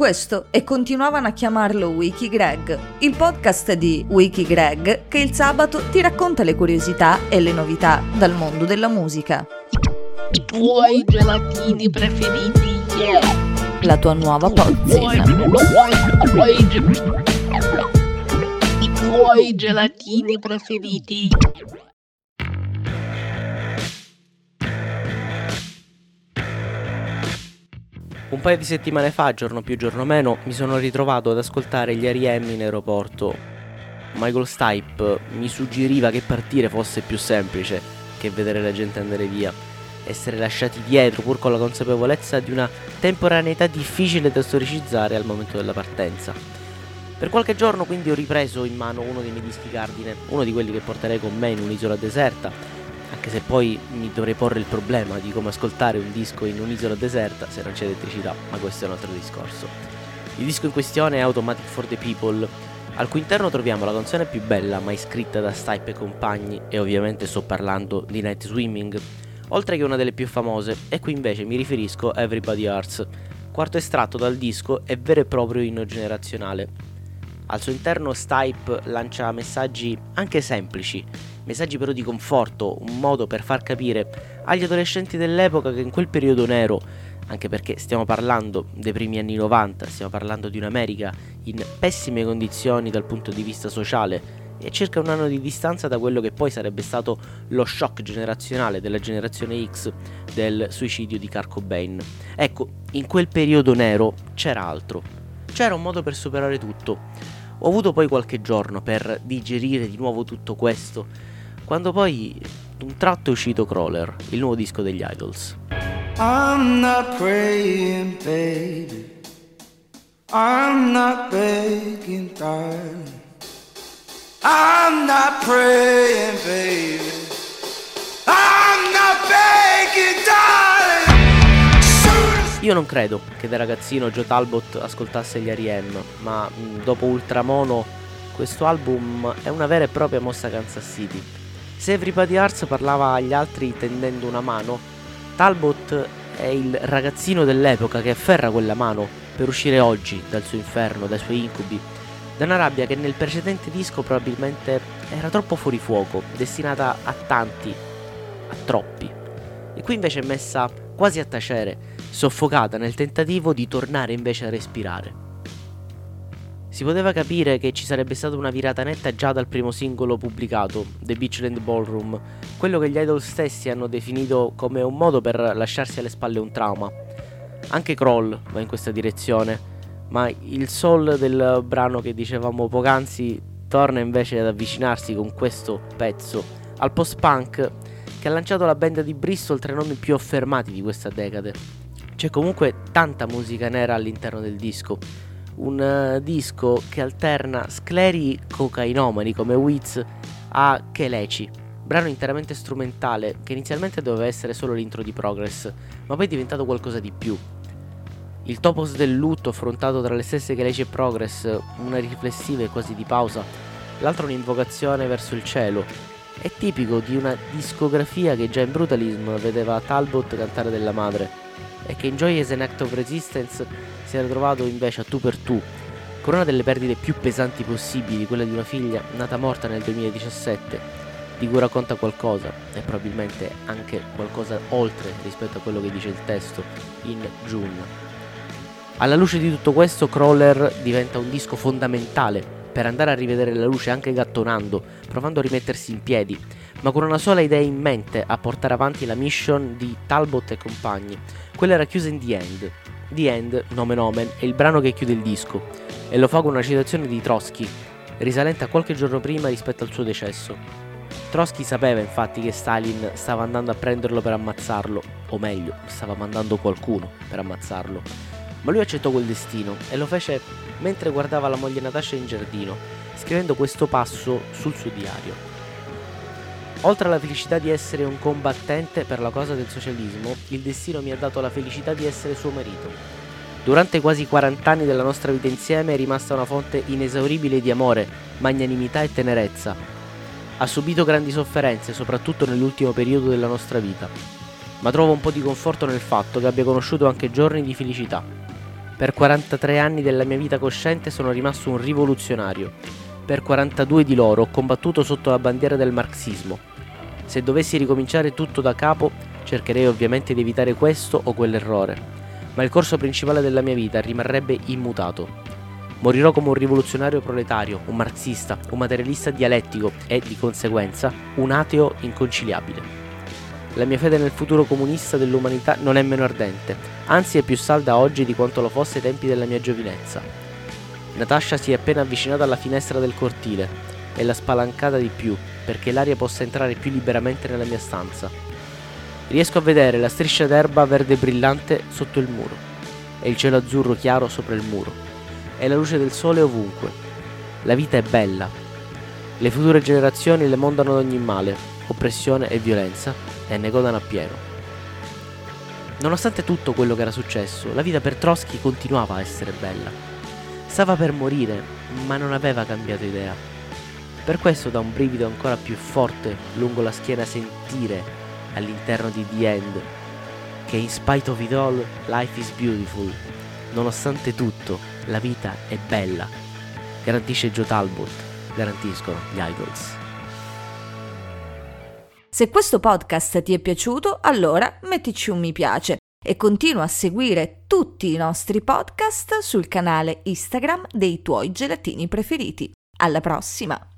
Questo e continuavano a chiamarlo Wiki Greg, il podcast di Wiki Greg che il sabato ti racconta le curiosità e le novità dal mondo della musica. I tuoi gelatini preferiti. La tua nuova pozzina. I tuoi gelatini preferiti. Un paio di settimane fa, giorno più giorno meno, mi sono ritrovato ad ascoltare gli R.E.M. in aeroporto. Michael Stipe mi suggeriva che partire fosse più semplice che vedere la gente andare via, essere lasciati dietro pur con la consapevolezza di una temporaneità difficile da storicizzare al momento della partenza. Per qualche giorno quindi ho ripreso in mano uno dei miei dischi cardine, uno di quelli che porterei con me in un'isola deserta, anche se poi mi dovrei porre il problema di come ascoltare un disco in un'isola deserta se non c'è elettricità, ma questo è un altro discorso. Il disco in questione è Automatic for the People, al cui interno troviamo la canzone più bella mai scritta da Stipe e compagni, e ovviamente sto parlando di Night Swimming, oltre che una delle più famose, e qui invece mi riferisco a Everybody Arts, quarto estratto dal disco e vero e proprio inno generazionale. Al suo interno Stipe lancia messaggi anche semplici, messaggi però di conforto, un modo per far capire agli adolescenti dell'epoca che in quel periodo nero, anche perché stiamo parlando dei primi anni 90, stiamo parlando di un'America in pessime condizioni dal punto di vista sociale e circa un anno di distanza da quello che poi sarebbe stato lo shock generazionale della generazione X del suicidio di Kurt Cobain. Ecco, in quel periodo nero c'era altro. C'era un modo per superare tutto. Ho avuto poi qualche giorno per digerire di nuovo tutto questo quando poi un tratto è uscito Crawler, il nuovo disco degli Idols. I'm not praying, baby. I'm not begging, darling. I'm not praying, baby. I'm not begging, darling. Io non credo che da ragazzino Joe Talbot ascoltasse gli R.E.M., ma dopo Ultramono questo album è una vera e propria mossa Kansas City se Everybody Arts parlava agli altri tendendo una mano, Talbot è il ragazzino dell'epoca che afferra quella mano per uscire oggi dal suo inferno, dai suoi incubi, da una rabbia che nel precedente disco probabilmente era troppo fuori fuoco, destinata a tanti, a troppi. E qui invece è messa quasi a tacere, soffocata nel tentativo di tornare invece a respirare. Si poteva capire che ci sarebbe stata una virata netta già dal primo singolo pubblicato, The Beachland Ballroom, quello che gli idol stessi hanno definito come un modo per lasciarsi alle spalle un trauma. Anche Kroll va in questa direzione, ma il soul del brano che dicevamo poc'anzi torna invece ad avvicinarsi con questo pezzo al post-punk che ha lanciato la band di Bristol tra i nomi più affermati di questa decade. C'è comunque tanta musica nera all'interno del disco, un uh, disco che alterna scleri cocainomani come Wiz a Kelechi, brano interamente strumentale che inizialmente doveva essere solo l'intro di Progress, ma poi è diventato qualcosa di più. Il topos del lutto affrontato tra le stesse Kelechi e Progress, una riflessiva e quasi di pausa, l'altro un'invocazione verso il cielo, è tipico di una discografia che già in Brutalism vedeva Talbot cantare della madre e che in Joy as an Act of Resistance si era trovato invece a tu per tu, con una delle perdite più pesanti possibili, quella di una figlia nata morta nel 2017, di cui racconta qualcosa e probabilmente anche qualcosa oltre rispetto a quello che dice il testo in June. Alla luce di tutto questo, Crawler diventa un disco fondamentale per andare a rivedere la luce anche gattonando, provando a rimettersi in piedi, ma con una sola idea in mente a portare avanti la mission di Talbot e compagni. Quella era chiusa in The End. The End, nome nomen, è il brano che chiude il disco e lo fa con una citazione di Trotsky, risalente a qualche giorno prima rispetto al suo decesso. Trotsky sapeva infatti che Stalin stava andando a prenderlo per ammazzarlo, o meglio, stava mandando qualcuno per ammazzarlo. Ma lui accettò quel destino e lo fece mentre guardava la moglie Natasha in giardino, scrivendo questo passo sul suo diario. Oltre alla felicità di essere un combattente per la causa del socialismo, il destino mi ha dato la felicità di essere suo marito. Durante quasi 40 anni della nostra vita insieme è rimasta una fonte inesauribile di amore, magnanimità e tenerezza. Ha subito grandi sofferenze, soprattutto nell'ultimo periodo della nostra vita, ma trovo un po' di conforto nel fatto che abbia conosciuto anche giorni di felicità. Per 43 anni della mia vita cosciente sono rimasto un rivoluzionario. Per 42 di loro ho combattuto sotto la bandiera del marxismo. Se dovessi ricominciare tutto da capo, cercherei ovviamente di evitare questo o quell'errore, ma il corso principale della mia vita rimarrebbe immutato. Morirò come un rivoluzionario proletario, un marxista, un materialista dialettico e, di conseguenza, un ateo inconciliabile. La mia fede nel futuro comunista dell'umanità non è meno ardente, anzi è più salda oggi di quanto lo fosse ai tempi della mia giovinezza. Natasha si è appena avvicinata alla finestra del cortile e l'ha spalancata di più perché l'aria possa entrare più liberamente nella mia stanza. Riesco a vedere la striscia d'erba verde brillante sotto il muro e il cielo azzurro chiaro sopra il muro e la luce del sole ovunque. La vita è bella. Le future generazioni le mondano ad ogni male, oppressione e violenza e ne godano appieno. Nonostante tutto quello che era successo, la vita per Trotsky continuava a essere bella. Stava per morire, ma non aveva cambiato idea. Per questo da un brivido ancora più forte lungo la schiena sentire all'interno di The End che in spite of it all life is beautiful. Nonostante tutto, la vita è bella. Garantisce Joe Talbot, garantiscono gli idols. Se questo podcast ti è piaciuto, allora mettici un mi piace e continua a seguire tutti i nostri podcast sul canale Instagram dei tuoi gelatini preferiti. Alla prossima!